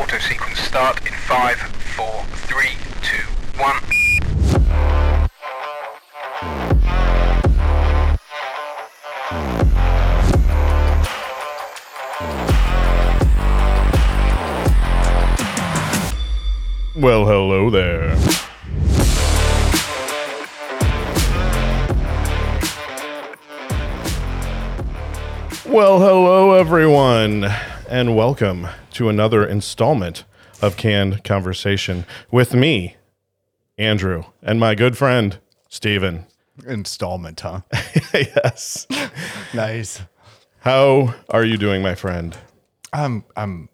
Auto sequence start in five, four, three, two, one. Well, hello there. Well, hello, everyone, and welcome to another installment of Canned Conversation with me, Andrew, and my good friend, Steven. installment, huh? yes. nice. How are you doing, my friend? I'm I'm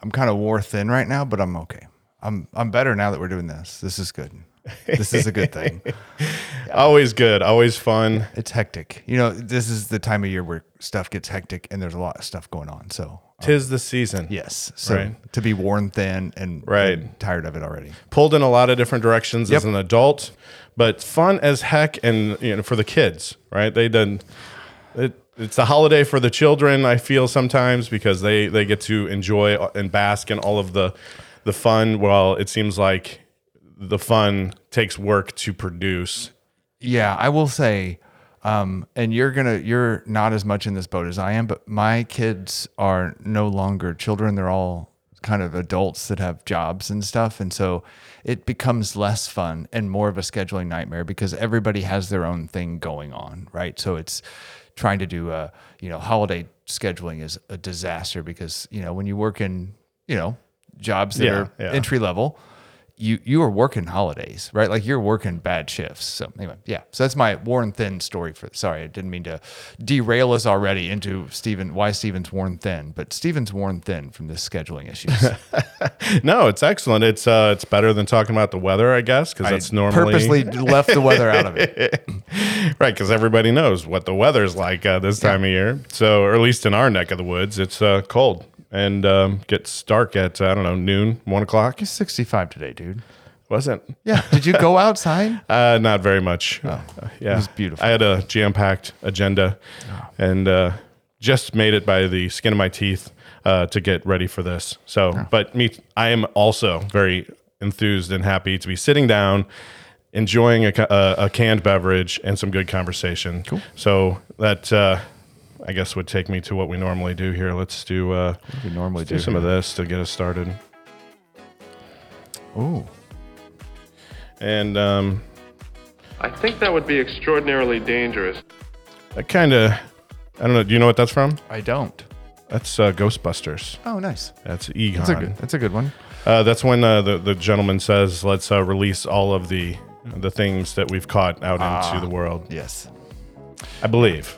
I'm kind of wore thin right now, but I'm okay. I'm I'm better now that we're doing this. This is good. This is a good thing. Always good, always fun. It's hectic. You know, this is the time of year where stuff gets hectic and there's a lot of stuff going on. So Tis the season. yes, so Right. to be worn thin and Right. and tired of it already. pulled in a lot of different directions as an adult, but fun as heck and you know for the kids, right? They done it, it's a holiday for the children. I feel sometimes because they they get to enjoy and bask in all of the the fun. While it seems like the fun takes work to produce. Yeah, I will say, um, and you're gonna you're not as much in this boat as I am, but my kids are no longer children. They're all kind of adults that have jobs and stuff. And so it becomes less fun and more of a scheduling nightmare because everybody has their own thing going on, right? So it's trying to do a, you know, holiday scheduling is a disaster because, you know, when you work in, you know, jobs that Yeah, are yeah. entry level, you you are working holidays, right? Like you're working bad shifts. So anyway, yeah. So that's my worn thin story. For sorry, I didn't mean to derail us already into Stephen. Why Stephen's worn thin? But Stephen's worn thin from this scheduling issues. No, it's excellent. It's uh, it's better than talking about the weather, I guess, because that's I normally purposely left the weather out of it. right because everybody knows what the weather's like uh, this time of year so or at least in our neck of the woods it's uh, cold and um, gets dark at i don't know noon one o'clock It's 65 today, dude. wasn't Yeah. Did you go outside? uh, not very much Uh, yeah Oh, was beautiful. i had a jam-packed agenda and uh, just made it by the skin of my teeth uh, to get ready for this so but me i am also very enthused and happy to be sitting down enjoying a, a, a canned beverage and some good conversation. Cool. So that uh, I guess would take me to what we normally do here. Let's do uh, We normally do some of this to get us started. Oh, And um, I think that would be extraordinarily dangerous. that kind of I don't know. Do you know what that's from? I don't. That's uh, Ghostbusters. Oh, nice. That's Egon. That's a good. That's a good one. Uh, that's when uh, the the gentleman says, "Let's uh, release all of the the things that we've caught out Ah. into the world." Yes. I believe.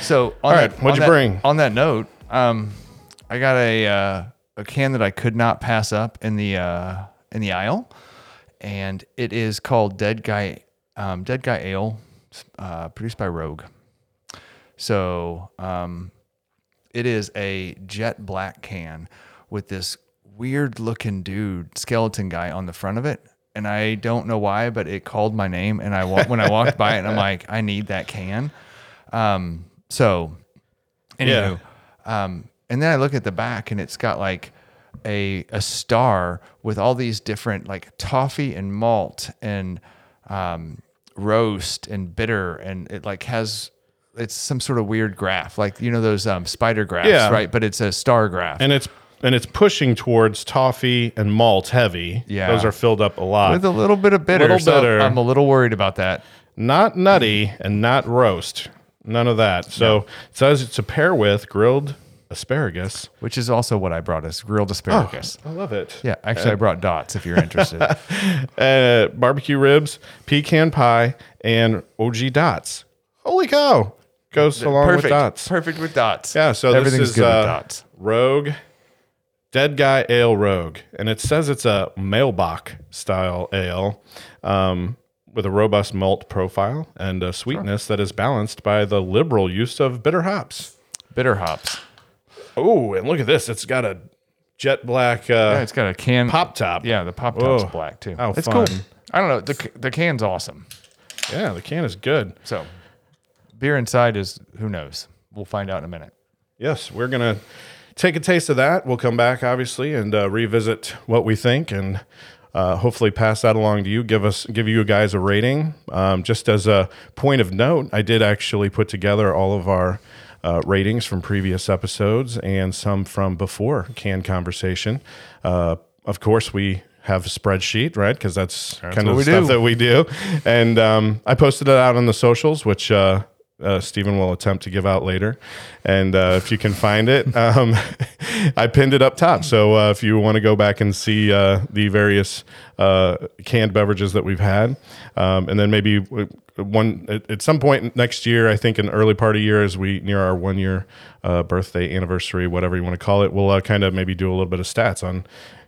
So, on All right, that- what'd on you that- bring? On that note, um, I got a uh, a can that I could not pass up in the uh, in the aisle, and it is called Dead Guy um, Dead Guy Ale, uh, produced by Rogue. So, um, it is a jet black can with this weird looking dude skeleton guy on the front of it. And I don't know why, but it called my name. And I when I walked by it, and I'm like, I need that can. Um, so, anywho, um, and then I look at the back, and it's got like a a star with all these different like toffee and malt and um, roast and bitter, and it like has it's some sort of weird graph, like you know those um, spider graphs, Yeah. right? But it's a star graph. and it's and it's pushing towards toffee and malt heavy. Yeah. those are filled up a lot. with a little bit of bitter. Little so bitter. I'm a little worried about that. not nutty and not roast. None of that. So it says it's to pair with grilled asparagus. Which is also what I brought us grilled asparagus. I love it. Yeah, actually, I brought dots if you're interested. Uh, barbecue ribs, pecan pie, and OG dots. Holy cow! Goes along perfect, with dots. perfect with dots. Yeah, so everything's this is good uh, with dots. Rogue, Dead Guy Ale Rogue, and it says it's a Maibock style ale um, with a robust malt profile and a sweetness that is balanced by the liberal use of bitter hops. Bitter hops. Oh, and look at this! It's got a jet black Yeah, uh, it's got a can pop top. Yeah, the pop top's Whoa. black too. How it's fun. cool. I don't know. The the can's awesome. yeah, the can is good. So, beer inside is who knows. We'll find out in a minute. Yes, we're gonna take a taste of that. We'll come back, obviously, and uh, revisit what we think and. Uh, hopefully, pass that along to you. Give us, give you guys a rating. Um, just as a point of note, I did actually put together all of our uh, ratings from previous episodes and some from before canned conversation. Uh, of course, we have a spreadsheet, right? Because that's, kind of stuff do. that we do. And um, I posted it out on the socials, which uh, uh, Stephen will attempt to give out later. And uh, if you can find it, um, I pinned it up top. So uh, if you want to go back and see uh, the various uh, canned beverages that we've had, um, and then maybe one at, some point next year, I think an early part of year as we near our one year uh, birthday anniversary, whatever you want to call it, we'll uh, kind of maybe do a little bit of stats on.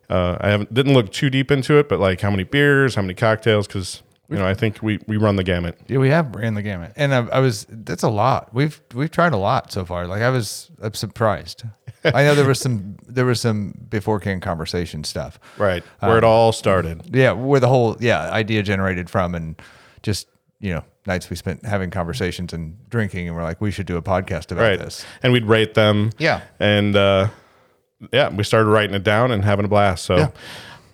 Uh, I haven't didn't look too deep into it, but like how many beers, how many cocktails, because you know I think we we run the gamut. Yeah, we have ran the gamut, and I, I was that's a lot. We've we've tried a lot so far. Like I was, I'm surprised. I know there was some there was some before can conversation stuff. Right. Where it all started. Yeah, where the whole yeah idea generated from, and just you know nights we spent having conversations and drinking, and we're like, we should do a podcast about Right. this. And we'd rate them. Yeah. And uh, yeah, we started writing it down and having a blast. So, Yeah.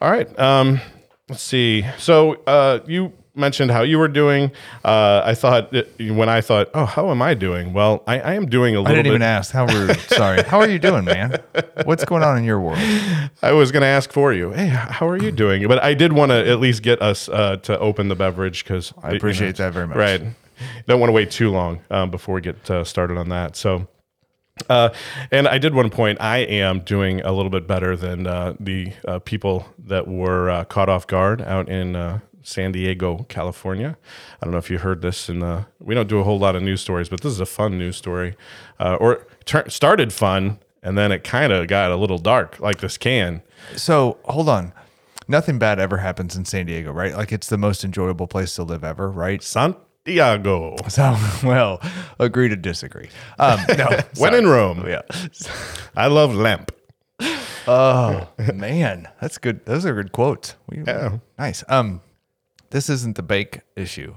all right. Um, let's see. So uh, you mentioned how you were doing. Uh, I thought when I thought, oh, how am I doing? Well, I, I am doing a little I didn't bit. even ask. How rude. Sorry. How are you doing, man? What's going on in your world? I was going to ask for you. Hey, how are you doing? But I did want to at least get us uh, to open the beverage because I appreciate that very much. Right. Don't want to wait too long um, before we get uh, started on that. So, uh, and I did one point. I am doing a little bit better than uh, the uh, people that were uh, caught off guard out in uh, San Diego, California. I don't know if you heard this. In the we don't do a whole lot of news stories, but this is a fun news story, uh, or tur started fun and then it kind of got a little dark, like this can. So hold on. Nothing bad ever happens in San Diego, right? Like it's the most enjoyable place to live ever, right? Santiago. So, well, agree to disagree. Um, no, When in Rome. yeah. I love lamp. Oh man, that's good. Those are good quotes. We, Yeah. nice. Um, this isn't the bake issue.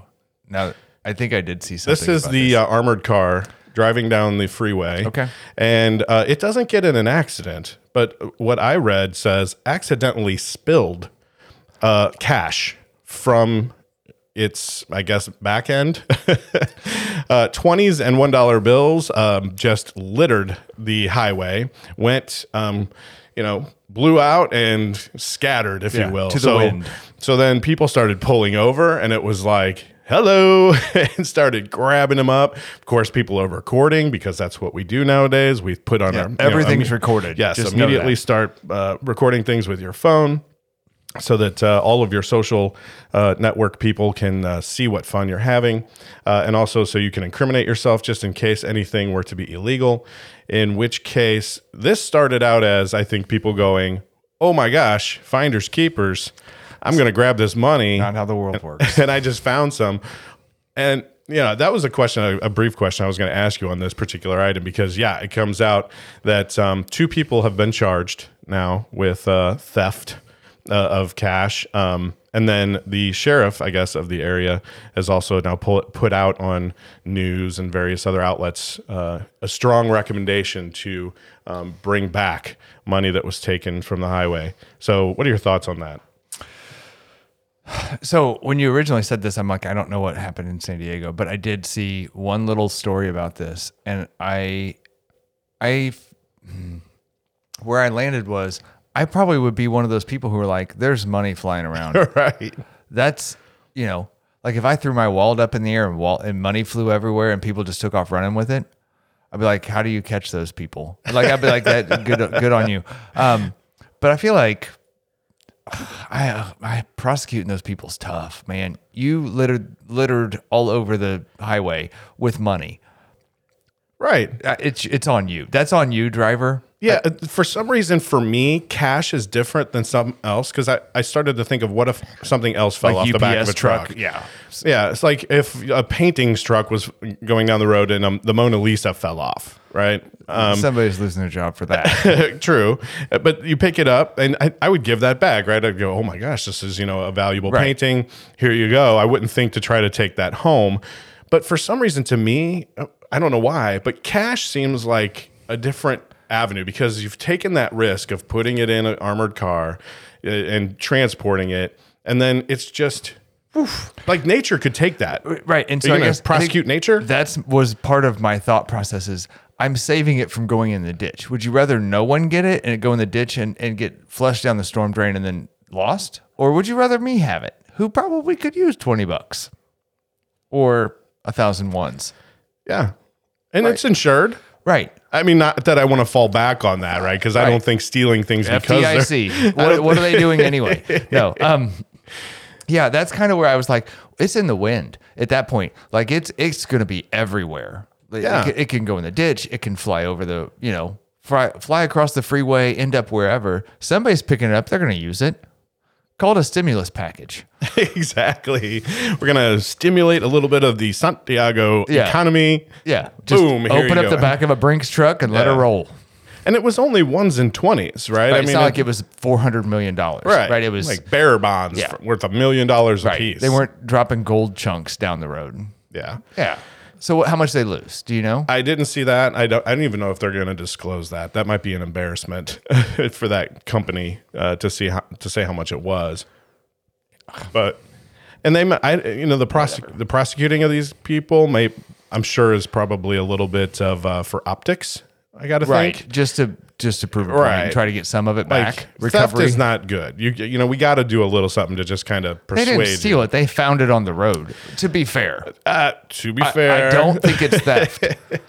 Now, I think I did see something. This is the this. uh, armored car driving down the freeway. Okay. And uh, it doesn't get in an accident, but what I read says accidentally spilled uh, cash from its, I guess, back end. uh, 20s and $1 bills um, just littered the highway, went, um, you know, blew out and scattered, if Yeah, you will. to the so, wind. So then people started pulling over, and it was like, hello, and started grabbing them up. Of course, people are recording because that's what we do nowadays. We put on Yeah, our know, everything's imme- recorded. Yes, Just immediately start uh, recording things with your phone so that uh, all of your social uh, network people can uh, see what fun you're having, uh, and also so you can incriminate yourself just in case anything were to be illegal. In which case, this started out as I think people going, "Oh my gosh, finders keepers! I'm going to grab this money." not how the world works. and I just found some. And yeah, that was a question, a, brief question I was going to ask you on this particular item because yeah, it comes out that um, two people have been charged now with uh, theft uh, of cash. Um, and then the sheriff, I guess, of the area has also now pull, put out on news and various other outlets uh, a strong recommendation to um, bring back money that was taken from the highway. So, what are your thoughts on that? So when you originally said this, I'm like, I don't know what happened in San Diego, but I did see one little story about this, and I, I, hmm, where I landed was I probably would be one of those people who are like, "There's money flying around." right. That's you know, like if I threw my wallet up in the air and wall and money flew everywhere and people just took off running with it, I'd be like, "How do you catch those people?" Like I'd be like, "That good, good on you." Um, but I feel like I uh, I prosecuting those people's tough, man. You littered littered all over the highway with money. Right. Uh, It's it's on you. That's on you, driver. Yeah, uh, for some reason, for me, cash is different than something else because I, I started to think of what if something else fell off the back of a truck. Yeah. Yeah, it's like if a painting's truck was going down the road and um, the Mona Lisa fell off, right? Um, Somebody's losing their job for that. true, but you pick it up, and I, I would give that back, right? I'd go, "Oh my gosh, this is you know a valuable Right. painting. Here you go." I wouldn't think to try to take that home, but for some reason, to me, I don't know why, but cash seems like a different avenue because you've taken that risk of putting it in an armored car uh, and transporting it, and then it's just oof, like nature could take that. Right. And so you I guess prosecute nature? That's was part of my thought process is I'm saving it from going in the ditch. Would you rather no one get it and it go in the ditch and, and get flushed down the storm drain and then lost? Or would you rather me have it? Who probably could use 20 bucks or a thousand ones. Yeah, and it's insured. Right. I mean, not that I want to fall back on that, right? Because I Right. don't think stealing things because FDIC. What, what are they doing anyway? No. Um, yeah, that's kind of where I was like, it's in the wind at that point. Like it's it's going to be everywhere. Yeah. It, can, it can go in the ditch. It can fly over the, you know, fly, fly across the freeway, end up wherever. Somebody's picking it up. They're going to use it. Call it a stimulus package. exactly. We're gonna stimulate a little bit of the Santiago Yeah. economy. Yeah. Just Boom, open up go. the back of a Brinks truck and let Yeah. her roll. And it was only ones and twenties, right? Right? I mean, it's not like it was $400 million. right. Right. It was like bearer bonds Yeah. worth a million dollars a right. piece. They weren't dropping gold chunks down the road. Yeah. Yeah. So what, how much they lose? Do you know? I didn't see that. I don't. I don't even know if they're going to disclose that. That might be an embarrassment for that company uh, to see how, to say how much it was. But and they, I you know the prosec- the prosecuting of these people may I'm sure is probably a little bit of uh, for optics. I got to right. think. Just to just to prove a point Right. and try to get some of it Like back. theft Recovery. is not good. You you know we got to do a little something to just kind of they persuade. didn't steal you. it. They found it on the road. To be fair, Uh, to be I- fair, I don't think it's theft.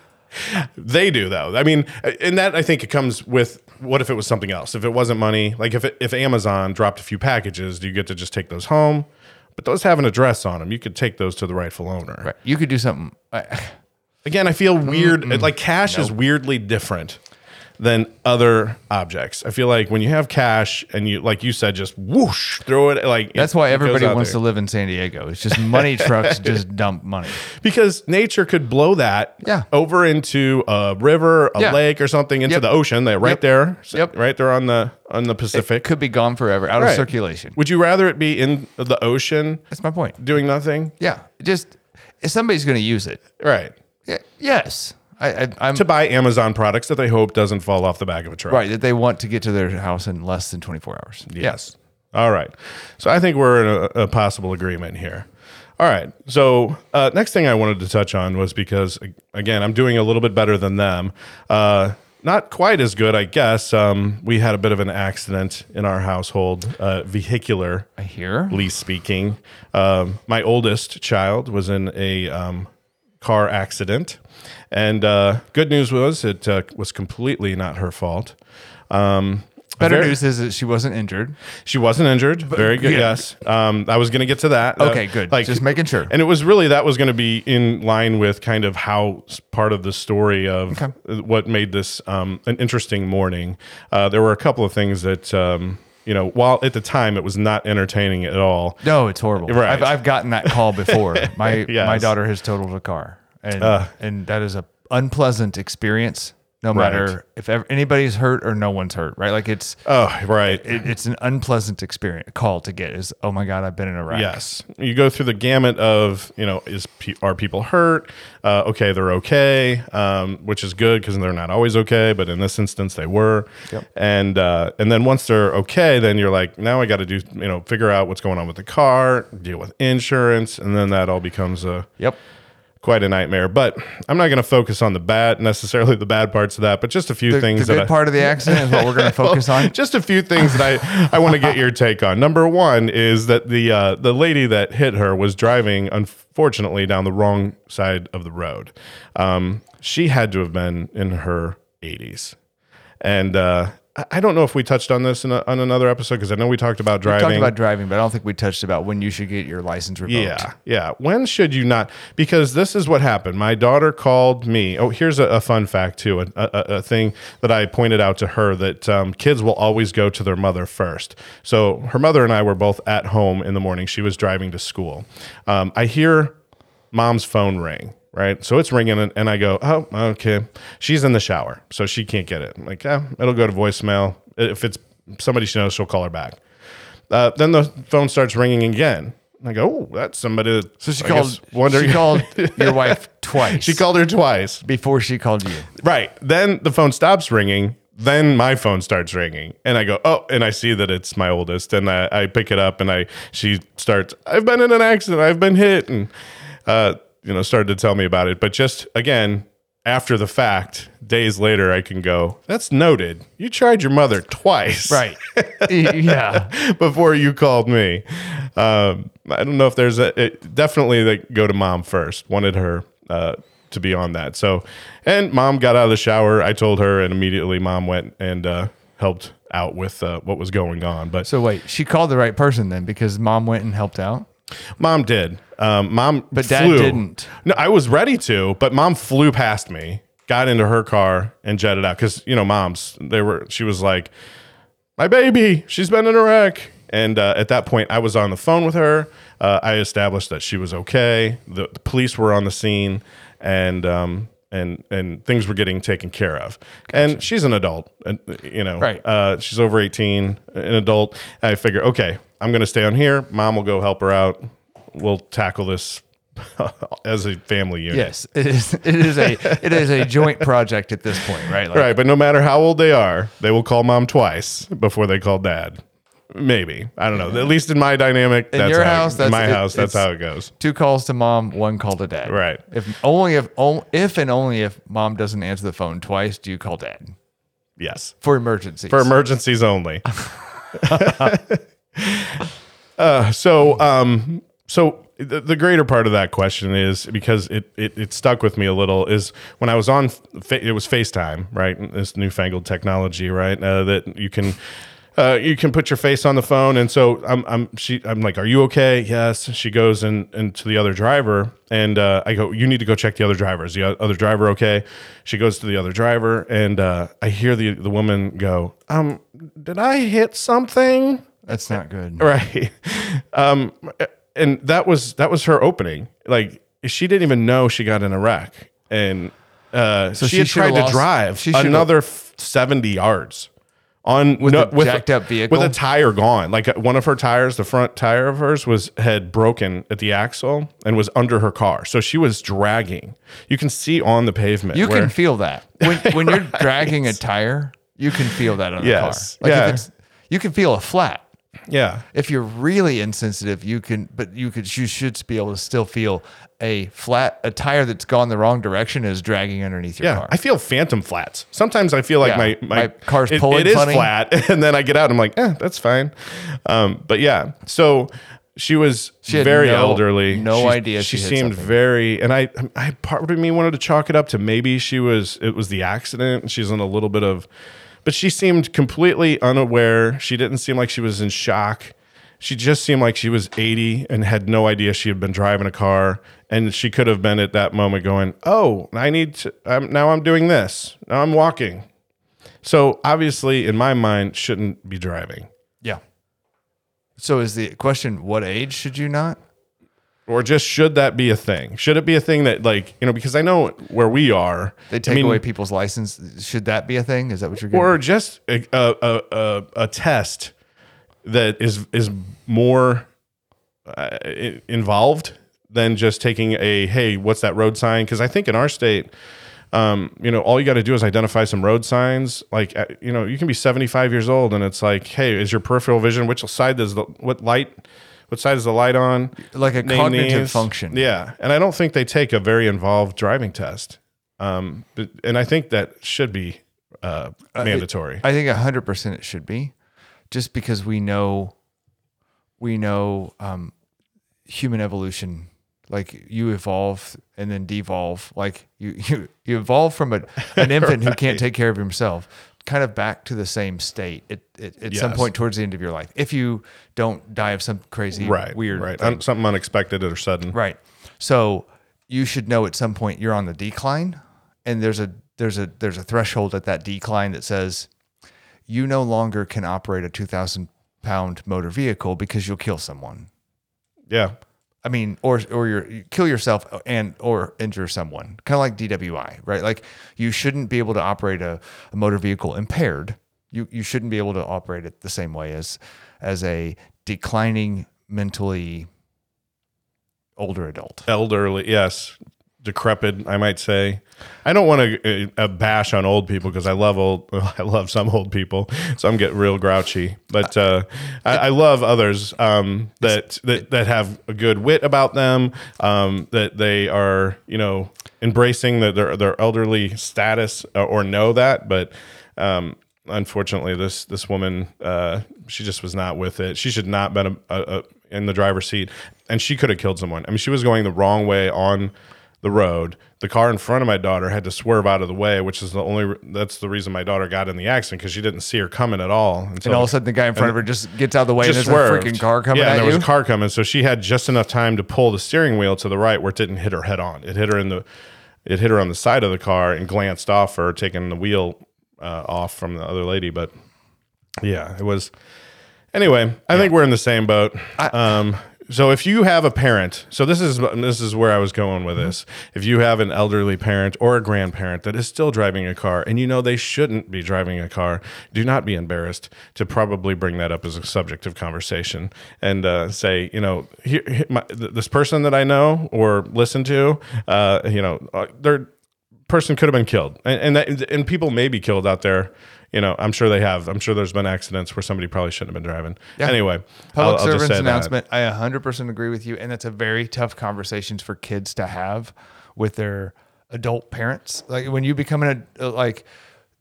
They do though. I mean, and that I think it comes with what if it was something else? If it wasn't money, like if it, if Amazon dropped a few packages, do you get to just take those home? But those have an address on them. You could take those to the rightful owner. right. You could do something. Again, I feel weird. Like cash is weirdly different than other objects. I feel like when you have cash and you, like you said, just whoosh, throw it. Like that's it- why everybody wants there. to live in San Diego. It's just money trucks just dump money. because nature could blow that Yeah. over into a river, a Yeah. lake, or something into Yep. the ocean. They're right Yep. there, Yep. right there on the on the Pacific. Could be gone forever, out Right. of circulation. Would you rather it be in the ocean That's my point. doing nothing? Yeah. Just if somebody's going to use it. Right. Yeah, yes. I, I'm To buy Amazon products that they hope doesn't fall off the back of a truck. right that they want to get to their house in less than 24 hours. Yes. All right. So I think we're in a, a possible agreement here. All right. So uh, next thing I wanted to touch on was because again I'm doing a little bit better than them. Uh, not quite as good, I guess. Um, we had a bit of an accident in our household, uh, vehicular I hear. least speaking. Um, my oldest child was in a um, car accident, and uh, good news was it uh, was completely not her fault. Um, Better very- news is that she wasn't injured. She wasn't injured. Very good. yeah. Yes. Um, I was going to get to that. Uh, Okay, good. Just making sure. And it was really that was going to be in line with kind of how part of the story of Okay. what made this um, an interesting morning. Uh, there were a couple of things that. Um, you know, while at the time it was not entertaining at all, No, it's horrible. Right. I've, I've gotten that call before. My Yes. my daughter has totaled a car, and and that is a unpleasant experience. No Right. matter if ever, anybody's hurt or no one's hurt, right? Like it's oh right, it, it's an unpleasant experience call to get. Is oh my god, I've been in a wreck. Yes, you go through the gamut of you know is are people hurt? Uh, okay, they're okay, um, which is good because they're not always okay, but in this instance they were. Yep. And uh, and then once they're okay, then you're like, now I got to do you know figure out what's going on with the car, deal with insurance, and then that all becomes a Yep. Quite a nightmare. But I'm not going to focus on the bad necessarily the bad parts of that, but just a few The, things the that good I, part of the accident is what we're going to focus on. just a few things that I, I want to get your take on. Number one is that the uh, the lady that hit her was driving, unfortunately, down the wrong side of the road. Um, she had to have been in her 80s, and uh, I- don't know if we touched on this in a, on another episode because I know we talked about driving. We talked about driving, but I don't think we touched about when you should get your license revoked. Yeah, yeah. When should you not? Because this is what happened. My daughter called me. Oh, here's a, a fun fact too. A, a, a thing that I pointed out to her that um, kids will always go to their mother first. So her mother and I were both at home in the morning. She was driving to school. Um, I hear mom's phone ring. Right, so it's ringing, and, and I go, "Oh, okay." She's in the shower, so she can't get it. I'm like, yeah, it'll go to voicemail. If it's somebody she knows, she'll call her back. Uh, then the phone starts ringing again. And I go, oh, that's somebody. That, So she I called. wondering- She called your wife twice. she called her twice. before she called you. Right. Then the phone stops ringing. Then my phone starts ringing, and I go, "Oh!" And I see that it's my oldest, and I, I pick it up, and I she starts, "I've been in an accident. I've been hit," and uh, you know, started to tell me about it. But just again, after the fact, days later, I can go, "That's noted. You tried your mother twice, Right. yeah. before you called me." Um, I don't know if there's a it, definitely they go to mom first. Wanted her uh, to be on that. So, and mom got out of the shower. I told her, and immediately mom went and uh, helped out with uh, what was going on. But So wait, she called the right person then because mom went and helped out. Mom did. Um, mom, But dad flew. didn't. No, I was ready to, but mom flew past me, got into her car, and jetted out. Because you know, moms, they were. She was like, "My baby, she's been in a wreck." And uh, at that point, I was on the phone with her. Uh, I established that she was okay. The, the police were on the scene, and um, and and things were getting taken care of. And she's an adult, and you know, Right. Uh, she's over eighteen, an adult. I figure, okay, I'm going to stay on here. Mom will go help her out. We'll tackle this as a family unit. Yes, it is. It is a it is a joint project at this point, right? Like, Right, but no matter how old they are, they will call mom twice before they call dad. Maybe I don't know. At least in my dynamic, In that's your how, house, in that's- my it- house, that's how it goes. Two calls to mom, one call to dad. Right. If only if if and only if mom doesn't answer the phone twice, do you call dad Yes, for emergencies? for emergencies only. uh, so, um, so the, the greater part of that question is because it, it it stuck with me a little is when I was on fa- it was FaceTime, right? This newfangled technology, right? Uh, that you can. Uh, you can put your face on the phone, and so I'm, I'm, she, I'm like, "Are you okay?" Yes. She goes and and to the other driver, and uh, I go, "You need to go check the other driver. Is the other driver okay?" She goes to the other driver, and uh, I hear the the woman go, "Um, did I hit something?" That's not good. right um and that was that was her opening like she didn't even know she got in a wreck and uh So she, she had tried to drive another f- 70 yards on With no- a jacked up vehicle? with a tire gone like uh, one of her tires the front tire of hers was had broken at the axle and was under her car so she was dragging you can see on the pavement You where- can feel that when when you're dragging a tire. You can feel that on Yes. the car. Like it's, you can feel a flat. Yeah If you're really insensitive, you can, but you could, you should be able to still feel a flat, a tire that's gone the wrong direction is dragging underneath your Yeah, car. I feel phantom flats. Sometimes I feel like Yeah, my, my my car's it- pulling It is funny. flat, and then I get out and I'm like, eh, that's fine. Um, but yeah, so she was She very no- elderly. no She- idea She, she seemed something. very, and I, I part of me wanted to chalk it up to maybe she was it was the accident. She's in a little bit of, but she seemed completely unaware. She didn't seem like she was in shock. She just seemed like she was 80 and had no idea she had been driving a car. And she could have been at that moment going, "Oh, I need to. Um, now I'm doing this. Now I'm walking." So obviously, in my mind, shouldn't be driving, yeah. So is the question, what age should you not? Or just should that be a thing? Should it be a thing that, like, you know, because I know where we are, They take I mean, away people's license. Should that be a thing? Is that what you're getting? or just a, a, a, a, a test that is is more uh, involved than just taking a hey, what's that road sign? Because I think in our state, um, you know, all you got to do is identify some road signs. Like, uh, you know, you can be seventy five years old, and it's like, hey, is your peripheral vision? Which side does the what light? What side is the light on? Like a Name cognitive these. function. Yeah, and I don't think they take a very involved driving test. Um, but, and I think that should be uh, mandatory. I think hundred percent it should be, just because we know, we know um, human evolution. Like you evolve and then devolve. Like you you, you evolve from a, an infant who can't take care of himself, kind of back to the same state at, at, at some point towards the end of your life. If you don't die of some crazy right, weird right, thing. Un- something unexpected or sudden. Right. So you should know at some point you're on the decline, and there's a there's a there's a threshold at that decline that says you no longer can operate a two thousand pound motor vehicle because you'll kill someone. Yeah, I mean, or or you're, kill yourself and or injure someone, kind of like DWI, right? Like you shouldn't be able to operate a, a motor vehicle impaired. You you shouldn't be able to operate it the same way as as a declining mentally older adult. elderly, yes, decrepit, I might say. I don't want to uh, uh, bash on old people because I love old, I love some old people, so I'm getting real grouchy. But uh, I, I love others um, that, that that have a good wit about them, um, that they are, you know, embracing the, their their elderly status uh, or know that, but. Um, unfortunately, this this woman, uh, she just was not with it. She should not been a, a, a, in the driver's seat, and she could have killed someone. I mean, she was going the wrong way on the road. The car in front of my daughter had to swerve out of the way, which is the only. That's the reason my daughter got in the accident because she didn't see her coming at all. And, so And all of a sudden, the guy in front of her just gets out of the way, just and there's swerved. a freaking car coming yeah, there you. was a car coming, so she had just enough time to pull the steering wheel to the right where it didn't hit her head on. It hit her in the, it hit her on the side of the car and glanced off her, taking the wheel uh, off from the other lady. But yeah, it was. Anyway, I think we're in the same boat. um, so if you have a parent, so this is this is where I was going with this. If you have an elderly parent or a grandparent that is still driving a car, and you know they shouldn't be driving a car, do not be embarrassed to probably bring that up as a subject of conversation and uh, say, you know, here, here- my, th- this person that I know or listen to, uh, you know, uh, their person could have been killed, and and, that, and people may be killed out there. You know, I'm sure they have. I'm sure there's been accidents where somebody probably shouldn't have been driving. Anyway, Public I'll- I'll servants that. announcement. I 100% agree with you, and that's a very tough conversations for kids to have with their adult parents. Like when you become an uh, like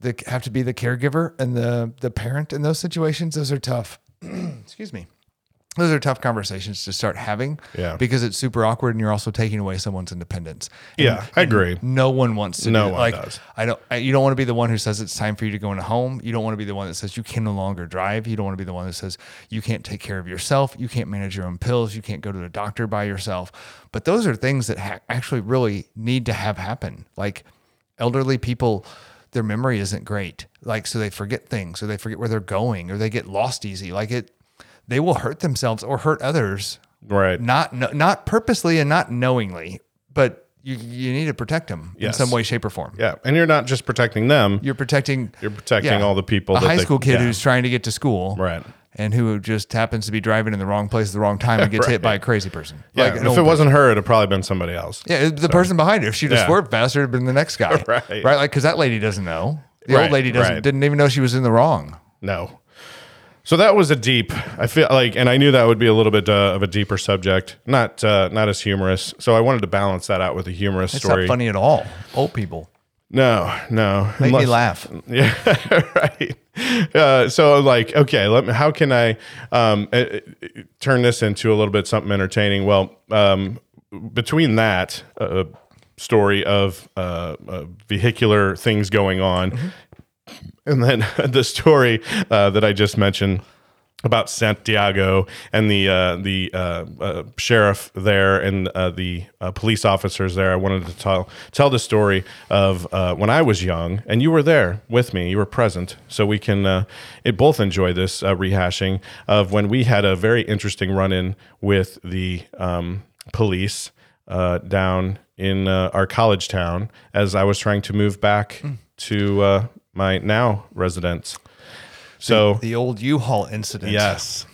they have to be the caregiver and the the parent in those situations. Those are tough. Excuse me. Those are tough conversations to start having. Yeah. Because it's super awkward, and you're also taking away someone's independence. And- Yeah, I agree. no one wants to. No do, one like, does. I don't. I, you don't want to be the one who says it's time for you to go into home. You don't want to be the one that says you can no longer drive. You don't want to be the one that says you can't take care of yourself. You can't manage your own pills. You can't go to the doctor by yourself. But those are things that ha- actually really need to have happen. Like elderly people, their memory isn't great. Like so they forget things, or they forget where they're going, or they get lost easy. Like it, they will hurt themselves or hurt others Right. not no, not purposely and not knowingly, but you you need to protect them Yes. in some way, shape, or form. Yeah, and you're not just protecting them. You're protecting You're protecting all the people A that high they- school kid yeah. who's trying to get to school, Right. and who just happens to be driving in the wrong place at the wrong time and gets hit by a crazy person. Yeah, Like if it person. wasn't her, it'd probably been somebody else. yeah, the person behind her, if she'd have Yeah. swerved faster, it'd been the next guy, Right. Right, like because that lady doesn't know. The Right, old lady doesn't right. didn't even know she was in the wrong. No. So that was a deep. I feel like, and I knew that would be a little bit uh, of a deeper subject, not uh, not as humorous. So I wanted to balance that out with a humorous It's story. not funny at all. Old people No, no. make me laugh. Yeah, right. Uh, so like, okay, let me. How can I um, uh, uh, turn this into a little bit something entertaining? Well, um, between that uh, story of uh, uh, vehicular things going on, and then the story uh, that I just mentioned about Santiago and the uh, the uh, uh, sheriff there and uh, the uh, police officers there. I wanted to tell tell the story of uh, when I was young, and you were there with me. You were present, so we can uh, it both enjoy this uh, rehashing of when we had a very interesting run in with the um, police uh, down in uh, our college town as I was trying to move back to uh, my now residence. So The old U-Haul incident. Yes.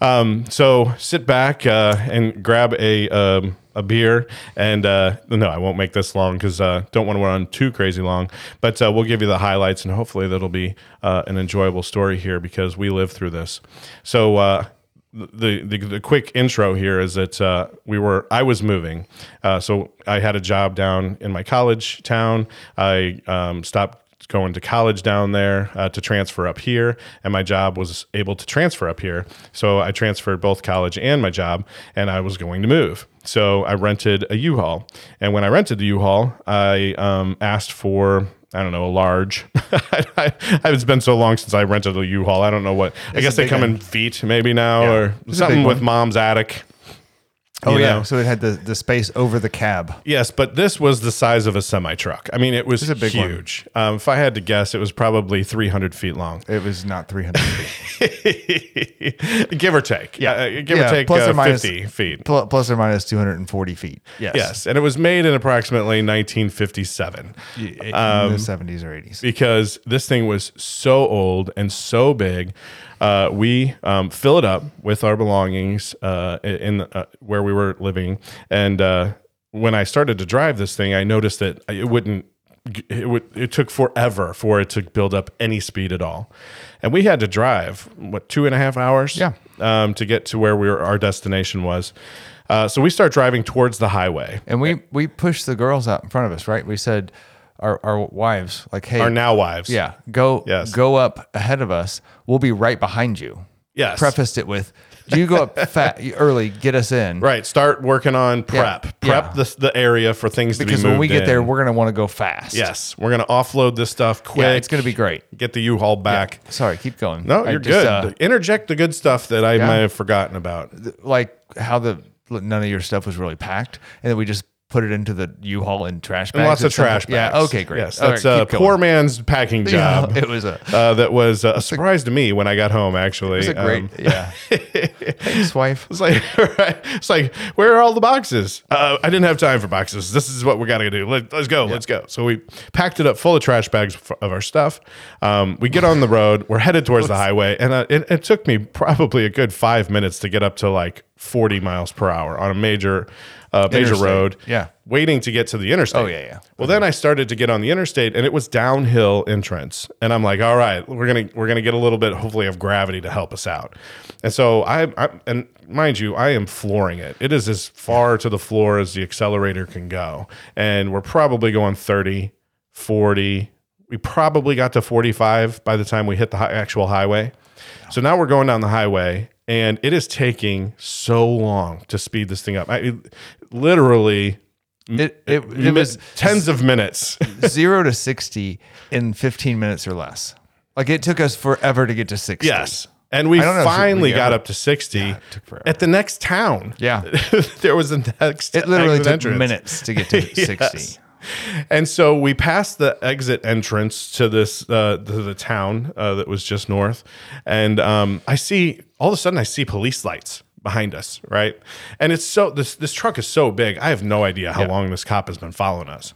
Um, so sit back uh, and grab a um, a beer, and uh, no, I won't make this long because uh, don't want to run too crazy long. But uh, we'll give you the highlights, and hopefully that'll be uh, an enjoyable story here because we lived through this. So. Uh, the, the the quick intro here is that uh, we were I was moving, uh, so I had a job down in my college town. I um, stopped going to college down there uh, to transfer up here, and my job was able to transfer up here. So I transferred both college and my job, and I was going to move. So I rented a U-Haul, and when I rented the U-Haul, I um, asked for. I don't know, a large. I, I, it's been so long since I rented a U-Haul. I don't know what. I guess they come one. in feet maybe now, or It's something with mom's attic. Oh yeah. know? So it had the, the space over the cab. Yes, but this was the size of a semi truck. I mean, it was a big huge. Um, if I had to guess, it was probably 300 feet long, It was not 300 feet. give or take. Yeah, uh, give Yeah, or take plus uh, or minus- 50 feet. Pl- plus or minus 240 feet. Yes. Yes, and it was made in approximately 1957 In the 70s or 80s. because this thing was so old and so big. Uh, we um, fill it up with our belongings uh, in uh, where we were living. And uh, when I started to drive this thing, I noticed that it wouldn't. It, would, it took forever for it to build up any speed at all, and we had to drive what two and a half hours, Yeah. um, to get to where we were, our destination was. Uh, so we start driving towards the highway. And we we pushed the girls out in front of us, right? We said our our wives like, hey, Our now wives, yeah, go Yes. go up ahead of us. We'll be right behind you. yes, Prefaced it with, do you go up fat early, get us in, Right. Start working on prep. Yeah. Prep Yeah. the, the area for things Because to be when we get in. there, we're gonna want to go fast. yes, we're gonna offload this stuff quick. yeah, it's gonna be great. get the U-Haul back. Sorry, keep going. No, I you're just, good. uh, Interject the good stuff that I might have forgotten about. like how the none of your stuff was really packed, and then we just put it into the U-Haul and trash bags. And lots of trash point. Yeah. Okay. Great. Yes, All that's right, a keep poor going. man's packing Yeah, job. it was a. uh, that was a surprise to me when I got home. Actually, It's a great, Um, yeah. Thanks, wife. It's like, right. it's like, where are all the boxes? Uh, I didn't have time for boxes. This is what we got to do. Let, let's go. Let's go. So we packed it up full of trash bags f- of our stuff. Um, we get on the road. We're headed towards the highway, and uh, it, it took me probably a good five minutes to get up to like 40 miles per hour on a major, uh, major road. Yeah. waiting to get to the interstate. Oh, yeah, yeah. Well, then I started to get on the interstate, and it was downhill entrance, and I'm like, all right, we're gonna we're gonna get a little bit, hopefully, of gravity to help us out. And so I, I and mind you, I am flooring it. It is as far to the floor as the accelerator can go, and we're probably going 30, 40. We probably got to 45 by the time we hit the hi- actual highway. So now we're going down the highway, and it is taking so long to speed this thing up. I literally It it, it was tens of minutes. zero to sixty in fifteen minutes or less. Like it took us forever to get to sixty. yes. And we I don't know if finally we got ever- up to 60 took forever. at the next town. Yeah. there was a next It literally took entrance. minutes to get to sixty. Yes. And so we passed the exit entrance to this uh, to the town uh, that was just north, and um, I see all of a sudden I see police lights behind us, right? And it's so this this truck is so big. I have no idea how long this cop has been following us,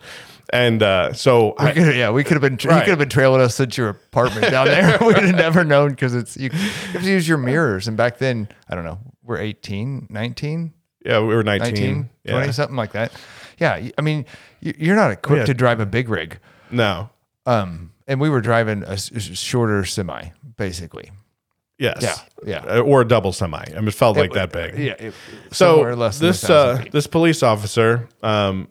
and uh, so I, could, yeah, we could have been. Tra- Right. You could have been trailing us since your apartment down there. We'd have never known because it's you, you have to use your mirrors. And back then, I don't know, we're 18, 19, yeah, we were 19, 19, yeah. 20, something like that. Yeah, I mean, you're not equipped Yeah. to drive a big rig. No, Um, and we were driving a shorter semi, basically. Yes, Yeah, yeah. Uh, or a double semi. I mean, it felt like that big. Yeah. It, so less this uh, this police officer um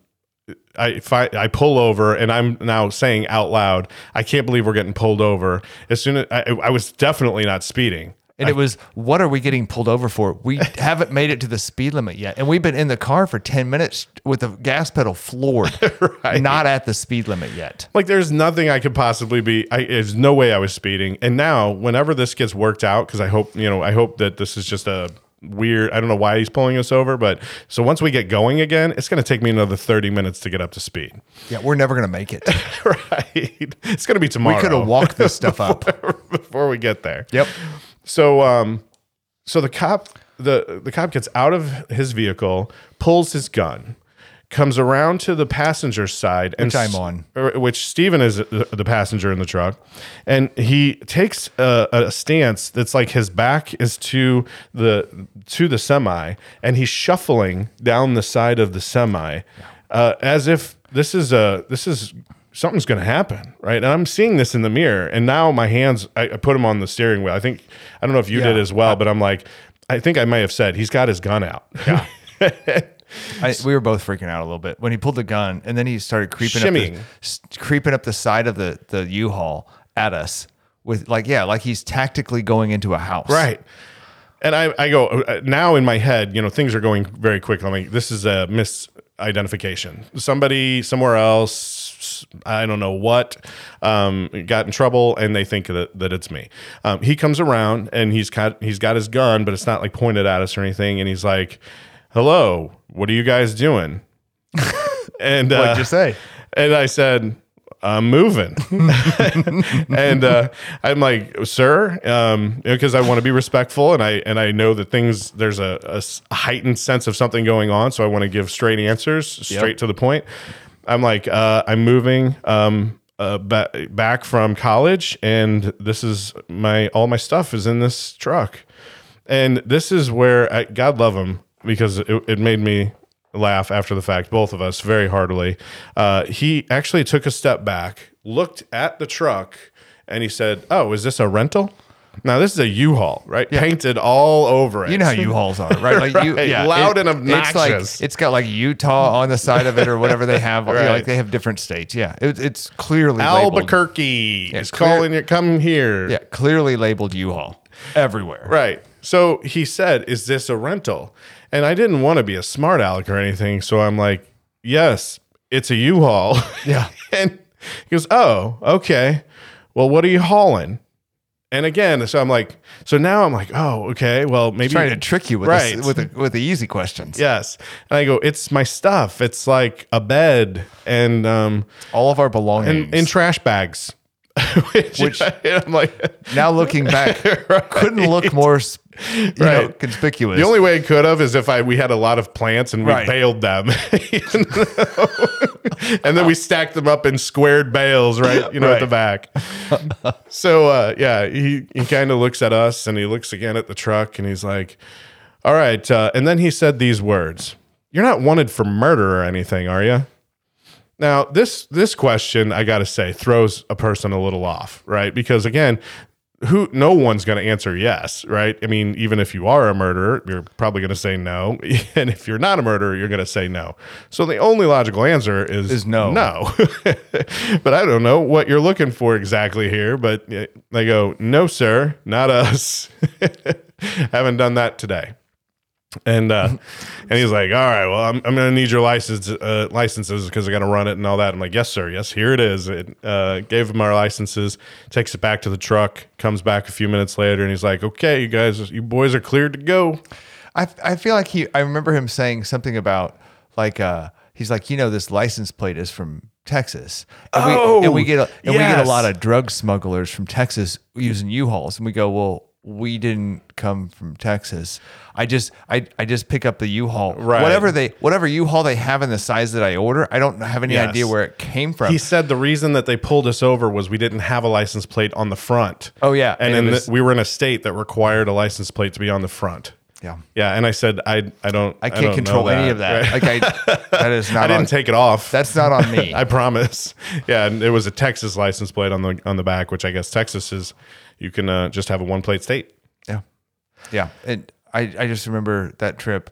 I, fi- I pull over and I'm now saying out loud, I can't believe we're getting pulled over. As soon as I, I was definitely not speeding. And it was, what are we getting pulled over for? We haven't made it to the speed limit yet. And we've been in the car for 10 minutes with the gas pedal floored, not at the speed limit yet. Like there's nothing I could possibly be. I, there's no way I was speeding. And now, whenever this gets worked out, because I hope you know, I hope that this is just a weird. I don't know why he's pulling us over, but so once we get going again, it's going to take me another 30 minutes to get up to speed. Yeah, we're never going to make it. right? It's going to be tomorrow. We could have walked this stuff up. before we get there. Yep. So um so the cop the the cop gets out of his vehicle, pulls his gun, comes around to the passenger side and Which I'm on. or- which Steven is the the passenger in the truck and he takes a, a stance that's like his back is to the to the semi and he's shuffling down the side of the semi uh, as if this is a this is something's going to happen, right? And I'm seeing this in the mirror, and now my hands, I, I put them on the steering wheel. I think I don't know if you Yeah. did as well, but I'm like, I think I may have said he's got his gun out. Yeah, I, we were both freaking out a little bit when he pulled the gun and then he started creeping up the, creeping up the side of the, the U-Haul at us with like, yeah, like he's tactically going into a house. right. And I, I go uh, now in my head, you know, things are going very quick. I mean, this is a misidentification. Somebody somewhere else, I don't know what, um, got in trouble, and they think that, that it's me. Um, he comes around and he's got he's got his gun, but it's not like pointed at us or anything. And he's like, "Hello, what are you guys doing?" and uh, What'd you say? and I said, I'm moving. and uh, I'm like, sir, um, because I want to be respectful and I and I know that things there's a heightened sense of something going on, so I want to give straight answers, straight to the point. I'm like, uh, I'm moving. Um, uh, ba- back from college, and this is my all my stuff is in this truck, and this is where I, God love him because it, it made me laugh after the fact, both of us very heartily. Uh, he actually took a step back, looked at the truck, and he said, "Oh, is this a rental?" Now this is a U-Haul, right? Painted all over it. You know how U-Hauls are, right? Like you, Right. yeah, Loud and It's like obnoxious. it's got like Utah on the side of it or whatever they have. You know, like they have different states. Yeah, it, it's clearly labeled. Albuquerque Yeah, is clear- calling you. Come here. Yeah, clearly labeled U-Haul everywhere. Right. So he said, Is this a rental? And I didn't want to be a smart aleck or anything. So I'm like, Yes, it's a U Haul. Yeah. and he goes, Oh, okay. Well, what are you hauling? And again, so I'm like, so now I'm like, oh, okay. Well, maybe Trying to trick you with right the, with the, with the easy questions. yes. And I go, it's my stuff. It's like a bed and um All of our belongings. in trash bags. Which, Which- I'm like, now looking back, couldn't look more you know, Right. conspicuous. The only way it could have is if I we had a lot of plants and we Right. baled them, and then we stacked them up in squared bales, right? You know, at the back. so uh, yeah, he he kind of looks at us and he looks again at the truck and he's like, "All right," uh, and then he said these words: "You're not wanted for murder or anything, are you?" Now, this this question I got to say throws a person a little off, right? Because again, who no one's going to answer yes, right? I mean, even if you are a murderer, you're probably going to say no, and if you're not a murderer, you're going to say no. So the only logical answer is Is no. No. but I don't know what you're looking for exactly here, but uh, they go, "No, sir, not us. Haven't done that today." And uh, and he's like, all right, well, I'm, I'm gonna need your license uh, licenses because I gotta run it and all that. I'm like, yes, sir, yes, here it is. It, uh, gave him our licenses, takes it back to the truck, comes back a few minutes later, and he's like, okay, you guys, you boys are cleared to go. I I feel like he I remember him saying something about like uh he's like you know this license plate is from Texas and Oh, we and we get a, and we get a lot of drug smugglers from Texas using U-Hauls and we go well we didn't come from Texas I just I I just pick up the U-Haul Right. whatever they whatever U-Haul they have in the size that I order I don't have any Yes. idea where it came from He said the reason that they pulled us over was we didn't have a license plate on the front. Oh, yeah, and, and in the- we were in a state that required a license plate to be on the front. yeah Yeah, and I said I I don't I don't can't know control any that, of that right? like I that is not I didn't on, take it off. that's not on me I promise. Yeah, and it was a Texas license plate on the on the back, which I guess Texas is you can uh, just have a one plate state. Yeah. Yeah. And I, I just remember that trip,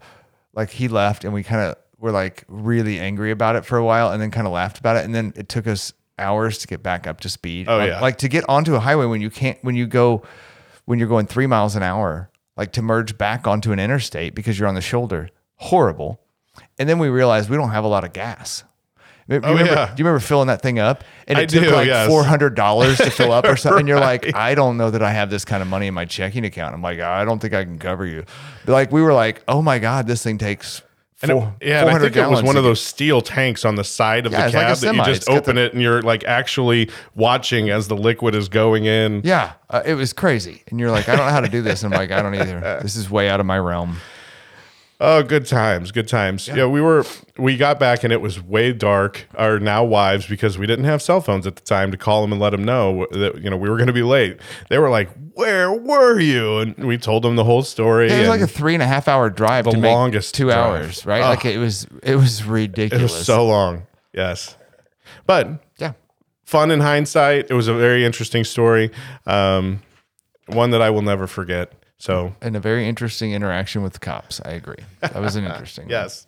like he left and we kind of were like really angry about it for a while and then kind of laughed about it. And then it took us hours to get back up to speed. Oh, Like- yeah. Like to get onto a highway when you can't, when you go, when you're going three miles an hour, like to merge back onto an interstate because you're on the shoulder. Horrible. And then we realized we don't have a lot of gas. You Oh, remember, yeah. Do you remember filling that thing up? And I it took do, like yes. four hundred dollars to fill up or something. And you're like, I don't know that I have this kind of money in my checking account. I'm like, I don't think I can cover you. But like we were like, oh my god, this thing takes And it- four, yeah, and I think it was one of those steel tanks on the side of Yeah, the it's like cab that you just It's open the- it and you're like actually watching as the liquid is going in. Yeah, uh, it was crazy. And you're like, I don't know how to do this. And I'm like, I don't either. This is way out of my realm. Oh, good times, good times. Yeah. we were we got back and it was way dark. Our now wives, because we didn't have cell phones at the time to call them and let them know that you know we were going to be late. They were like, "Where were you?" And we told them the whole story. It was like a three and a half hour drive. The to make longest two drive. hours, right? Oh. Like it was, it was ridiculous. it was so long. Yes, but yeah. fun in hindsight. It was a very interesting story, um, one that I will never forget. So And a very interesting interaction with the cops. I agree. That was an interesting. one. yes.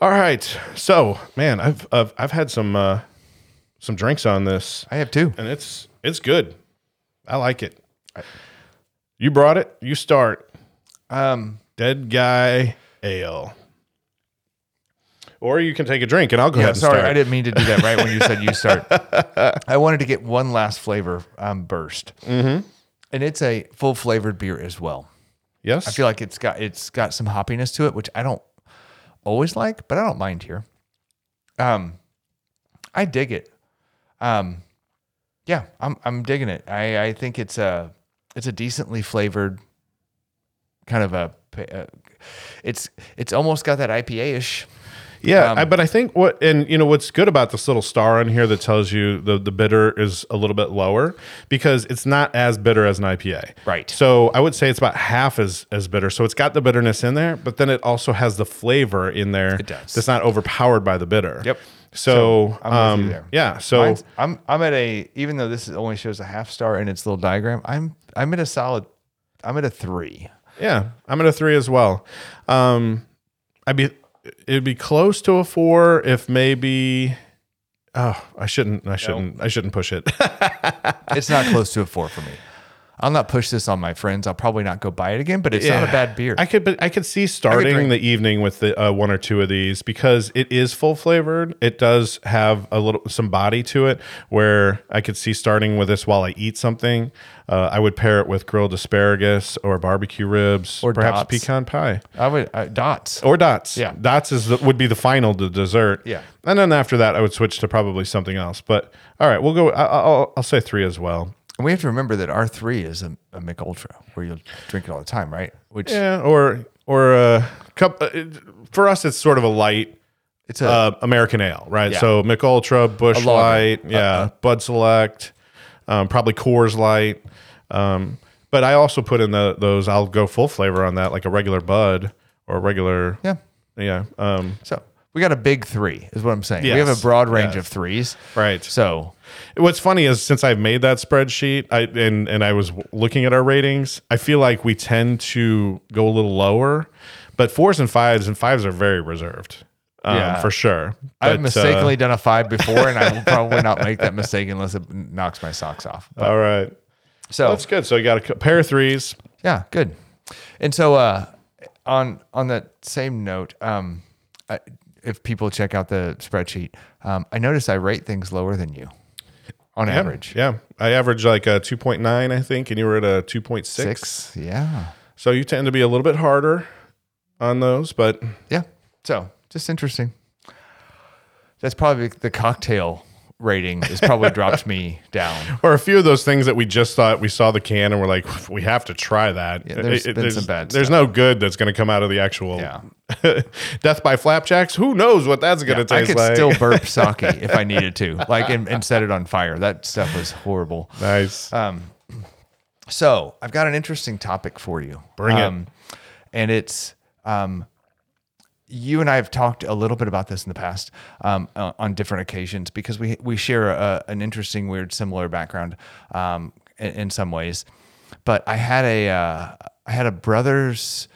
All right. So man, I've I've, I've had some uh, some drinks on this. I have two. and it's it's good. I like it. You brought it. You start. Um, Dead guy ale. Or you can take a drink, and I'll go yeah, ahead and sorry, start. I didn't mean to do that right when you said you start. I wanted to get one last flavor um, burst, mm-hmm. And it's a full flavored beer as well. Yes, I feel like it's got it's got some hoppiness to it, which I don't always like, but I don't mind here. Um, I dig it. Um, yeah, I'm I'm digging it. I I think it's a it's a decently flavored kind of a. uh, It's it's almost got that IPA ish. Yeah, I, but I think what and you know what's good about this little star on here that tells you the the bitter is a little bit lower because it's not as bitter as an IPA. Right. So I would say it's about half as as bitter. So it's got the bitterness in there, but then it also has the flavor in there. It does. That's not overpowered by the bitter. Yep. So, I'm with um, you there. yeah. So Mine's- I'm I'm at a even though this only shows a half star in its little diagram, I'm I'm at a solid I'm at a three. Yeah, I'm at a three as well. Um, I'd be it'd be close to a four if maybe. Oh, I shouldn't. I shouldn't. I shouldn't push it. It's not close to a four for me. I'll not push this on my friends. I'll probably not go buy it again, but it's not a bad beer. I could, but I could see starting drink- the evening with the uh, one or two of these because it is full flavored. It does have a little some body to it. Where I could see starting with this while I eat something. Uh, I would pair it with grilled asparagus or barbecue ribs Or perhaps dots. pecan pie. I would uh, dots. or dots. Yeah. dots is the, would be the final the dessert. Yeah. and then after that, I would switch to probably something else. But all right, we'll go. I, I'll I'll say three as well. And we have to remember that R three is a, a Mich Ultra where you'll drink it all the time, right? Which Yeah, or or a cup. Uh, for us, it's sort of a light. it's a Uh, American ale, right? Yeah. So Mich Ultra, Busch. Light, yeah, Bud Select, um, probably Coors Light. Um, but I also put in the those. I'll go full flavor on that, like a regular Bud or a regular. yeah. yeah. Um, So we got a big three, is what I'm saying. We have a broad range Yes. of threes. right. So What's funny is since I've made that spreadsheet, I and and I was looking at our ratings, I feel like we tend to go a little lower, but fours and fives and fives are very reserved, um, Yeah. for sure. I've But, uh, mistakenly done a five before, and I will probably not make that mistake unless it knocks my socks off. But, all right, so that's good. So you got a pair of threes. Yeah, good. And so, uh, on on that same note, um, I, if people check out the spreadsheet, um, I notice I rate things lower than you on Yeah, average. yeah. I average like a two point nine, I think, and you were at a two point six. Six, yeah, So you tend to be a little bit harder on those, but yeah. So just interesting. That's probably the cocktail rating is probably dropped me down. or a few of those things that we just thought we saw the can and we're like, we have to try that. Yeah, there's It- been some bad There's no good that's going to come out of the actual Yeah. death by flapjacks. Who knows what that's going to I taste could like? still burp sake if I needed to, like and, and set it on fire. That stuff was horrible. nice. So I've got an interesting topic for you. Bring it. it. And it's um, you and I have talked a little bit about this in the past um, uh, on different occasions because we we share a, an interesting, weird, similar background um, in, in some ways. But I had a uh, I had a brother's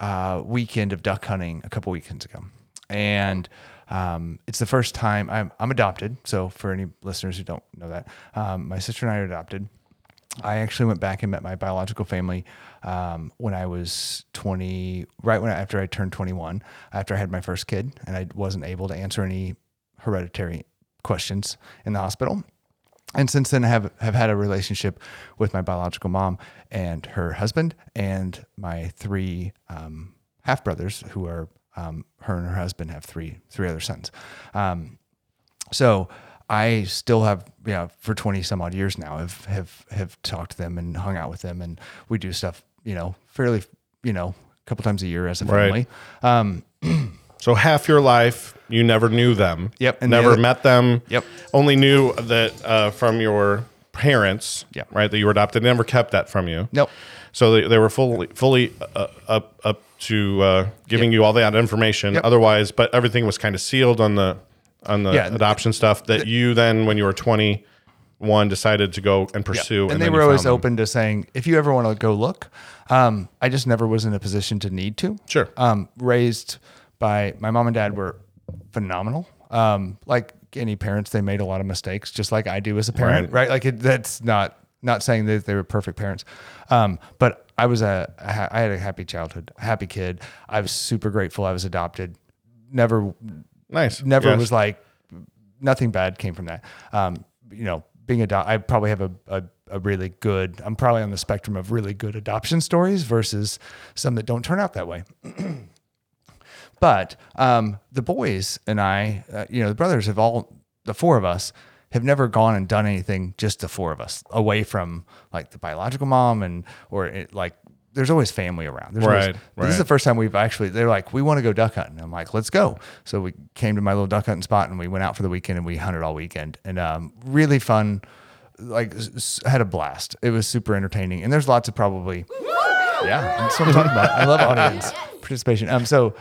uh, weekend of duck hunting a couple weekends ago, and um, it's the first time I'm, I'm adopted. So for any listeners who don't know that, um, my sister and I are adopted. I actually went back and met my biological family um, when I was 20, right when after I turned 21, after I had my first kid, and I wasn't able to answer any hereditary questions in the hospital. And since then, I have have had a relationship with my biological mom and her husband, and my three um, half brothers, who are um, her and her husband have three three other sons. Um, so I still have, you know, for 20 some odd years now, have, have, have talked to them and hung out with them and we do stuff, you know, fairly, you know, a couple times a year as a Right. family. Um, so half your life, you never knew them. Yep, and the never other- met them. Yep. Only knew that uh, from your parents. Yep. Right. That you were adopted. Never kept that from you. Nope. So they, they were fully fully uh, up up to uh, giving you all that information. Yep. Otherwise, but everything was kind of sealed on the on the Yeah. adoption stuff that you then, when you were twenty one, decided to go and pursue. and, they were always open to saying, if you ever want to go look, um, I just never was in a position to need to. Sure. Um, raised by my mom and dad were phenomenal. Um, like any parents, they made a lot of mistakes, just like I do as a parent, Right. right? Like it, that's not not saying that they were perfect parents, um, but I was a I had a happy childhood, happy kid. I was super grateful I was adopted. Never Nice. never Yes. was like nothing bad came from that. Um, you know, being a I probably have a, a, a really good, I'm probably on the spectrum of really good adoption stories versus some that don't turn out that way. but um, the boys and I, uh, you know, the brothers have all, the four of us have never gone and done anything just the four of us away from like the biological mom and, or it, like there's always family around. There's always- Right, This is the first time we've actually. They're like, we want to go duck hunting. I'm like, let's go. So we came to my little duck hunting spot and we went out for the weekend and we hunted all weekend and um, really fun. Like had a blast. It was super entertaining and there's lots of probably. Yeah, that's what I'm talking about. I love audience participation. Um, so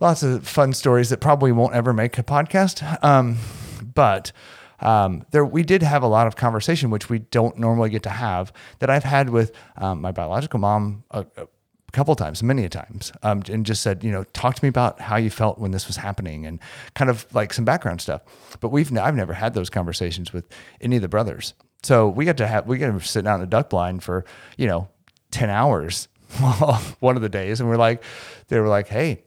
lots of fun stories that probably won't ever make a podcast. Um, but um, there we did have a lot of conversation, which we don't normally get to have. That I've had with um, my biological mom a, a couple times, many a times, um, and just said, you know, talk to me about how you felt when this was happening, and kind of like some background stuff. But we've I've never had those conversations with any of the brothers. So we got to have we got to sit down in the duck blind for you know ten hours one of the days, and we're like, they were like, hey,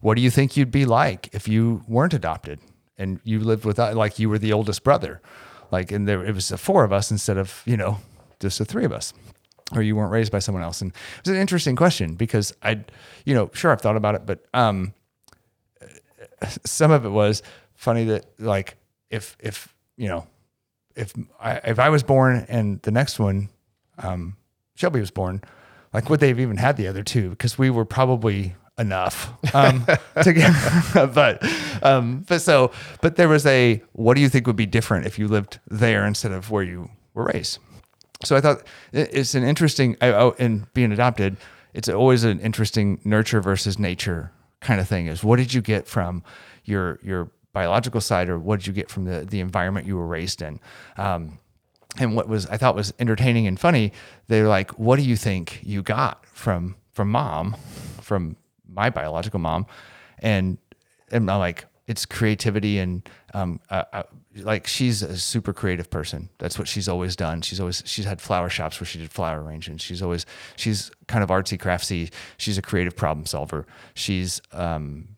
what do you think you'd be like if you weren't adopted and you lived with like you were the oldest brother, like, and there it was the four of us instead of you know just the three of us, or you weren't raised by someone else, and it was an interesting question because I, you know, sure I've thought about it, but um, some of it was funny that like if if you know if I if I was born and the next one, um, Shelby was born, like would they have even had the other two? Because we were probably enough um, together. but um, but so but there was a what do you think would be different if you lived there instead of where you were raised? So I thought it's an interesting oh, in being adopted. It's always an interesting nurture versus nature kind of thing. Is what did you get from your your biological side, or what did you get from the the environment you were raised in? Um, and what was I thought was entertaining and funny. They're like, "What do you think you got from from mom, from my biological mom?" And and I'm like, "It's creativity and um, uh, uh, like she's a super creative person. That's what she's always done. She's always she's had flower shops where she did flower arrangements. She's always she's kind of artsy craftsy. She's a creative problem solver. She's um,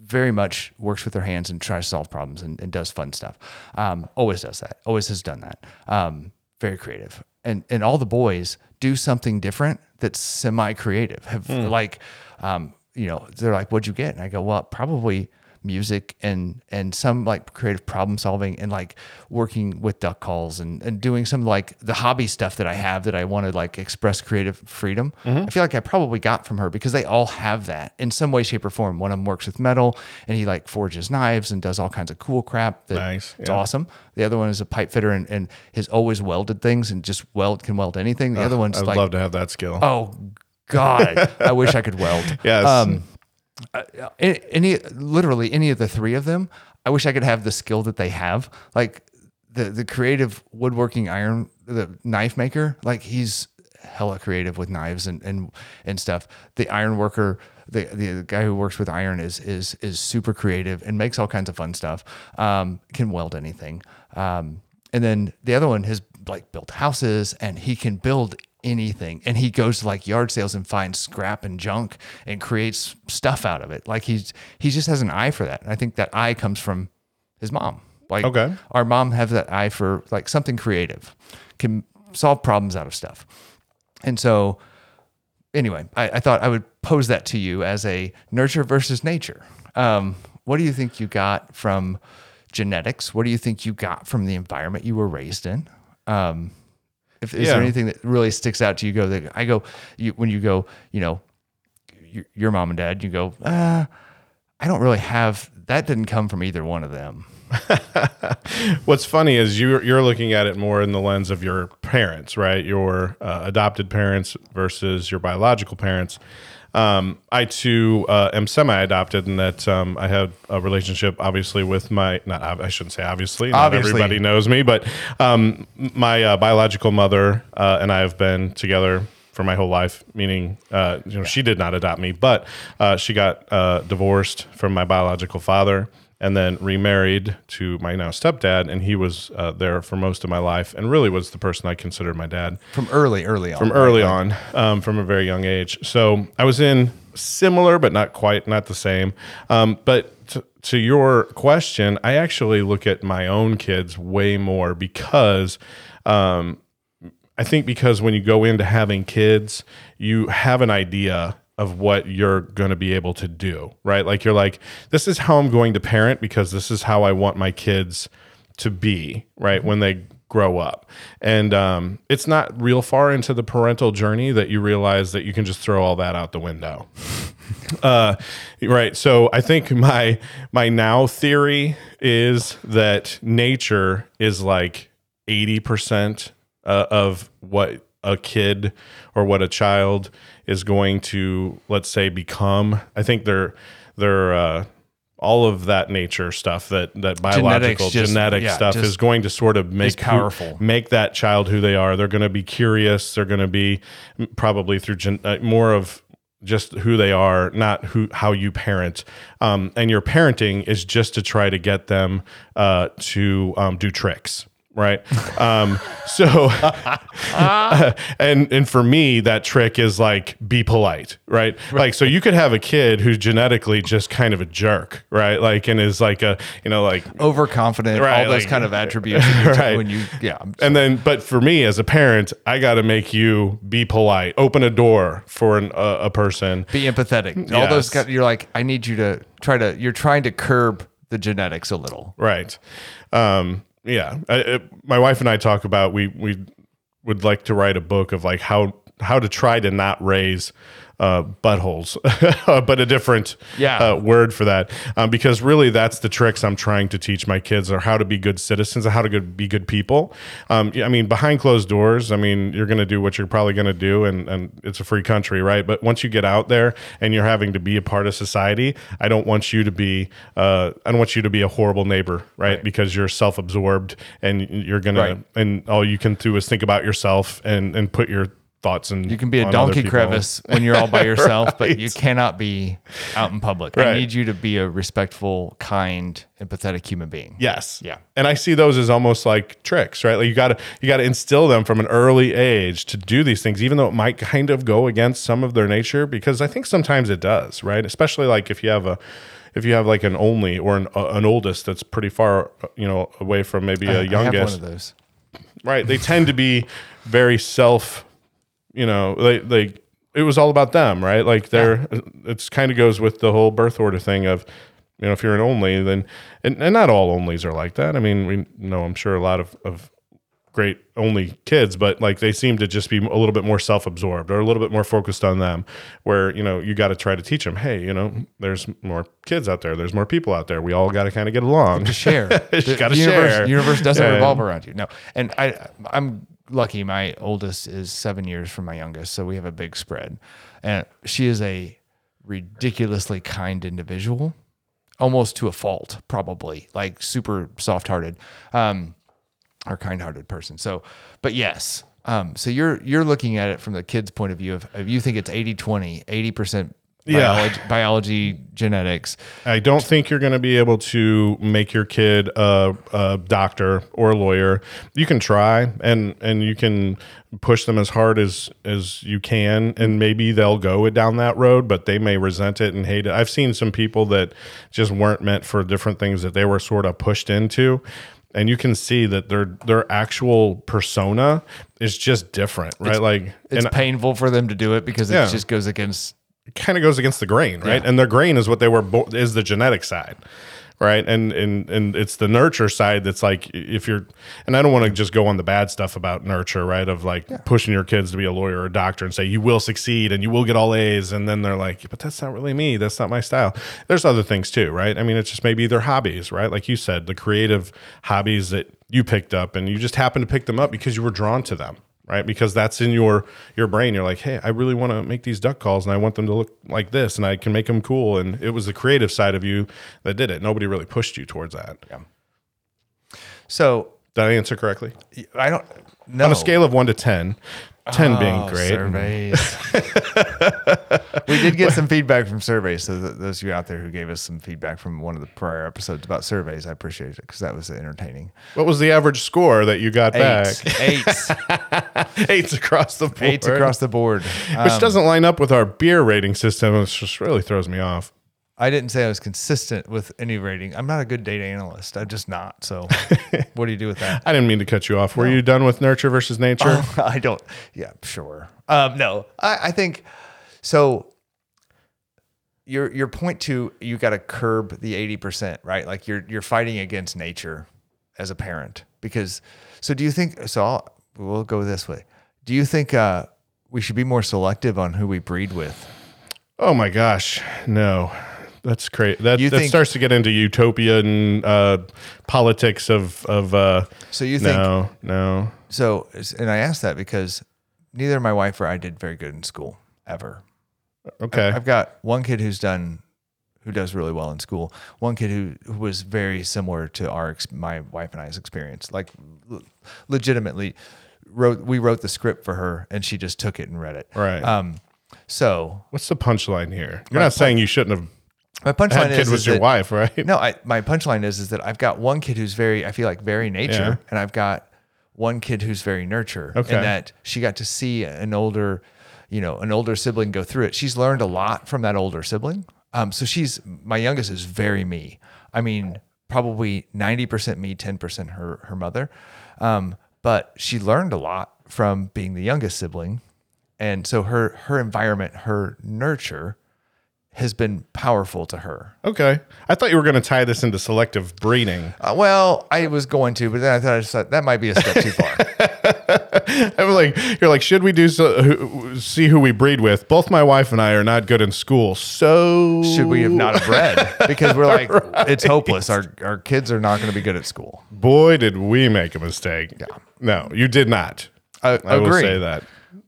very much works with her hands and tries to solve problems and, and does fun stuff. Um, always does that. Always has done that. Um, very creative. And and all the boys do something different that's semi creative. Have like, um, you know, they're like, "What'd you get?" And I go, "Well, probably." Music and and some like creative problem solving and like working with duck calls and and doing some like the hobby stuff that I have that I want to like express creative freedom. I feel like I probably got from her because they all have that in some way, shape, or form. One of them works with metal and he like forges knives and does all kinds of cool crap. That Nice, It's yeah. awesome. The other one is a pipe fitter and, and has always welded things and just weld can weld anything. The other one's I'd like love to have that skill. Oh God, I wish I could weld. Yes. Um, uh, any, any, literally any of the three of them, I wish I could have the skill that they have. Like the the creative woodworking iron, the knife maker, like he's hella creative with knives and and and stuff. The iron worker. The, the guy who works with iron is is is super creative and makes all kinds of fun stuff. Um, can weld anything. Um, and then the other one has like built houses and he can build anything. And he goes to like yard sales and finds scrap and junk and creates stuff out of it. Like he's he just has an eye for that. And i think that eye comes from his mom. Like Okay. our mom has that eye for like something creative can solve problems out of stuff. And so anyway i, I thought i would pose that to you as a nurture versus nature. Um, what do you think you got from genetics? What do you think you got from the environment you were raised in? Um, if, is Yeah. there anything that really sticks out to you? Go, that I go, you, when you go, you know, your, your mom and dad, you go, uh, I don't really have that. Didn't come from either one of them. What's funny is you're you're looking at it more in the lens of your parents, right? Your uh, adopted parents versus your biological parents. Um, I too uh, am semi-adopted in that um, I had a relationship, obviously, with my not. I shouldn't say obviously. Not Obviously. everybody knows me, but um, my uh, biological mother uh, and I have been together for my whole life. Meaning, uh, you know, she did not adopt me, but uh, she got uh, divorced from my biological father and then remarried to my now stepdad, and he was uh, there for most of my life, and really was the person I considered my dad From early, early on. from early on, um, from a very young age. So I was in similar, but not quite, not the same. Um, but to, to your question, I actually look at my own kids way more because. Um, I think because when you go into having kids, you have an idea of what you're going to be able to do, right? Like you're like, this is how I'm going to parent because this is how I want my kids to be, right? When they grow up. And um, it's not real far into the parental journey that you realize that you can just throw all that out the window. uh, right. So I think my my now theory is that nature is like eighty percent uh, of what a kid or what a child is going to, let's say, become. I think they're they're uh, all of that nature stuff that that biological just- genetic yeah, stuff just is going to sort of make who- powerful. make that child who they are. They're going to be curious. They're going to be mm, probably through gen- uh, more of just who they are, not who how you parent. Um, and your parenting is just to try to get them uh, to um, do tricks. Right. Um, so, and, and for me, that trick is like, be polite. Right. Like, so you could have a kid who's genetically just kind of a jerk. Right. Like, and is like a, you know, like Overconfident, Right, all those like- kind of attributes. Right. When you, yeah. I'm and then, but for me as a parent, I got to make you be polite, open a door for an, uh, a person. be empathetic. All those Yes. guys, you're like, I need you to try to, you're trying to curb the genetics a little. Right. Um, yeah. I, my wife and I talk about we we would like to write a book of like how how to try to not raise uh, buttholes, but a different Yeah. uh, word for that. Um, because really, that's the tricks I'm trying to teach my kids are how to be good citizens and how to good, be good people. Um, I mean, behind closed doors, I mean, you're going to do what you're probably going to do, and, and it's a free country, right? But once you get out there and you're having to be a part of society, I don't want you to be, uh, I don't want you to be a horrible neighbor, right? Because you're self-absorbed and you're gonna, Right. and all you can do is think about yourself and and put your thoughts and You can be a donkey crevice when you're all by yourself, but you cannot be out in public. I need you to be a respectful, kind, empathetic human being. Yes. Yeah. And I see those as almost like tricks, right? Like you gotta you gotta instill them from an early age to do these things, even though it might kind of go against some of their nature, because I think sometimes it does, right? Especially like if you have a if you have like an only or an, uh, an oldest that's pretty far, you know, away from maybe I- a I have youngest, one of those. right? They tend to be very self, you know, they they it was all about them, right? Like they're it's kind of goes with the whole birth order thing of you know if you're an only then and, and not all onlys are like that. I mean, we know I'm sure a lot of of great only kids, but like they seem to just be a little bit more self-absorbed or a little bit more focused on them. Where you know you got to try to teach them, hey, you know, there's more kids out there, there's more people out there. We all got to kind of get along. to share. You gotta universe, share. universe doesn't And- revolve around you. No, and I, I'm lucky. My oldest is seven years from my youngest, so we have a big spread. And she is a ridiculously kind individual, almost to a fault, probably like super soft-hearted, um, or kind-hearted person. So, but yes. Um, so you're you're looking at it from the kid's point of view of you think it's 80 20 80% Yeah. biology, biology genetics I don't think you're going to be able to make your kid a, a doctor or a lawyer. You can try, and and you can push them as hard as as you can, and maybe they'll go down that road, but they may resent it and hate it. I've seen some people that just weren't meant for different things that they were sort of pushed into. And you can see that their their actual persona is just different, right? like, it's painful for them to do it because it Yeah. just goes against kind of goes against the grain, right? Yeah. And their grain is what they were bo- is the genetic side, right? And and and it's the nurture side that's like if you're and I don't want to just go on the bad stuff about nurture, right? Of like pushing your kids to be a lawyer or a doctor and say you will succeed and you will get all A's, and then they're like, but that's not really me. That's not my style. There's other things too, right? I mean, it's just maybe their hobbies, right? Like you said, the creative hobbies that you picked up, and you just happen to pick them up because you were drawn to them right? Because that's in your your brain. You're like hey i really want to make these duck calls and i want them to look like this and i can make them cool. And it was the creative side of you that did it. Nobody really pushed you towards that. Yeah. So did i answer correctly? I don't know. on a scale of 1 to 10 10 being Oh, great Surveys. we did get some feedback from surveys. So th- those of you out there who gave us some feedback from one of the prior episodes about surveys, I appreciate it because that was entertaining. what was the average score that you got Eight, back eights, eights across the board eights across the board. which Um, doesn't line up with our beer rating system which just really throws me off I didn't say I was consistent with any rating. I'm not a good data analyst. I'm just not. So, what do you do with that? i didn't mean to cut you off were you done with nurture versus nature I don't. Yeah, sure. Um, no, I, I think so. Your your point to you got to curb the eighty percent, right? Like you're you're fighting against nature as a parent because So do you think? So I'll, we'll go this way. Do you think uh, we should be more selective on who we breed with? Oh my gosh, no. That's crazy. That, think- starts to get into utopian uh, politics of of. Uh, So you think? no, no. So and I asked that because neither my wife or I did very good in school ever. Okay. I've got one kid who's done who does really well in school. One kid who, who was very similar to our my wife and I's experience. Like legitimately wrote we wrote the script for her and she just took it and read it. Right. Um so What's the punchline here? You're not saying you shouldn't have my punchline had kid is, with is your that- wife, right? No, I, my punchline is is that I've got one kid who's very I feel like very nature Yeah. and I've got one kid who's very nurture. Okay. And that she got to see an older, you know, an older sibling go through it. She's learned a lot from that older sibling. Um, so she's my youngest is very me. I mean, probably 90% me, 10% her her mother. Um, but she learned a lot from being the youngest sibling. And so her her environment, her nurture has been powerful to her. Okay. I thought you were going to tie this into selective breeding. Uh, well, I was going to, but then I thought I just thought that might be a step too far. I'm like, you're like, should we do so, who- see who we breed with? Both my wife and I are not good in school, so Should we have not have bred? Because we're like, it's hopeless. Our our kids are not going to be good at school. Boy, did we make a mistake. Yeah. No, you did not. I, I will say that.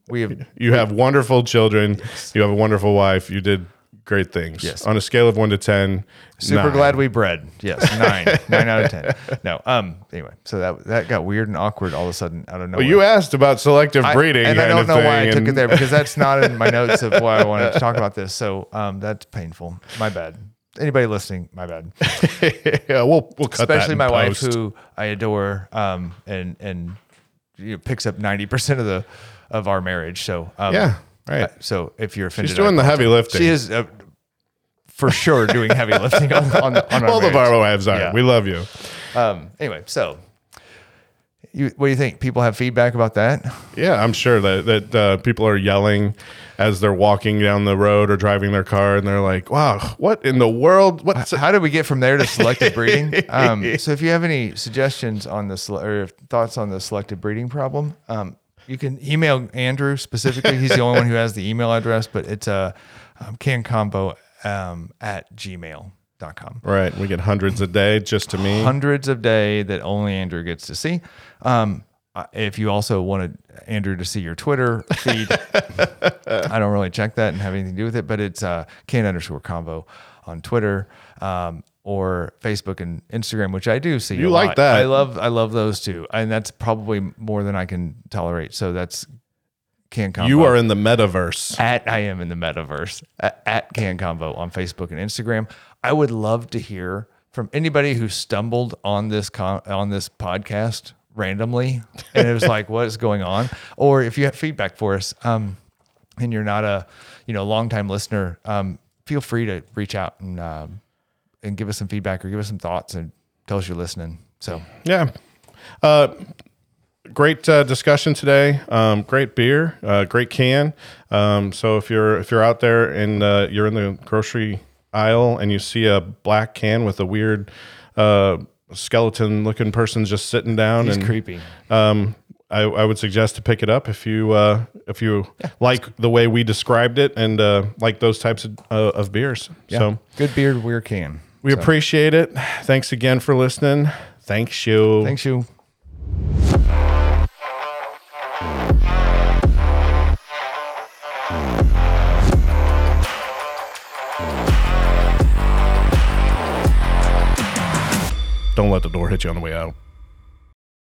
We have You have wonderful children. You have a wonderful wife. You did great things. Yes. On a scale of one to ten, super nine. glad we bred. Yes, nine, nine out of ten. No, um. Anyway, so that that got weird and awkward all of a sudden out of nowhere. Well, you asked about selective I- breeding, and I don't know why I took it there because that's not in my notes of why I wanted to talk about this. So um, that's painful. My bad. Anybody listening, my bad. yeah, we'll we'll cut that especially my wife who I adore um and and you know, picks up 90% of the of our marriage so um Yeah, right. uh, so if you're offended She's doing the heavy lifting. she is uh, for sure doing heavy lifting on on, on All marriage. our wives are. Yeah. We love you. um anyway so you what do you think people have feedback about that Yeah, I'm sure that that uh, people are yelling as they're walking down the road or driving their car, and they're like, "Wow, what in the world? What's how did we get from there to selective breeding? Um, so if you have any suggestions on the sele- or thoughts on the selective breeding problem, um, you can email Andrew specifically. He's the only one who has the email address, but it's a uh, um, canconvo um, at gmail.com. right?" We get hundreds a day just to me. Hundreds of day that only Andrew gets to see. Um, uh, if you also wanted Andrew to see your Twitter feed, I don't really check that and have anything to do with it, but it's uh, can underscore convo on Twitter um, or Facebook and Instagram, which I do see. You a like lot. that. I love I love those two, and that's probably more than I can tolerate. So that's can convo. You are in the metaverse. at I am in the metaverse at, at Can Convo on Facebook and Instagram. I would love to hear from anybody who stumbled on this con- on this podcast randomly and it was like what is going on or if you have feedback for us um and you're not a you know longtime listener um feel free to reach out and um and give us some feedback or give us some thoughts and tell us you're listening so Yeah. Uh, great uh, discussion today. Um, great beer. Uh, great can. Um, so if you're if you're out there and uh, you're in the grocery aisle and you see a black can with a weird uh, skeleton looking person just sitting down he's and creepy um, I, I would suggest to pick it up if you uh, if you like the way we described it and uh, like those types of, uh, of beers. So good beard weird can we appreciate it. Thanks again for listening. Thanks you. thanks you Don't let the door hit you on the way out.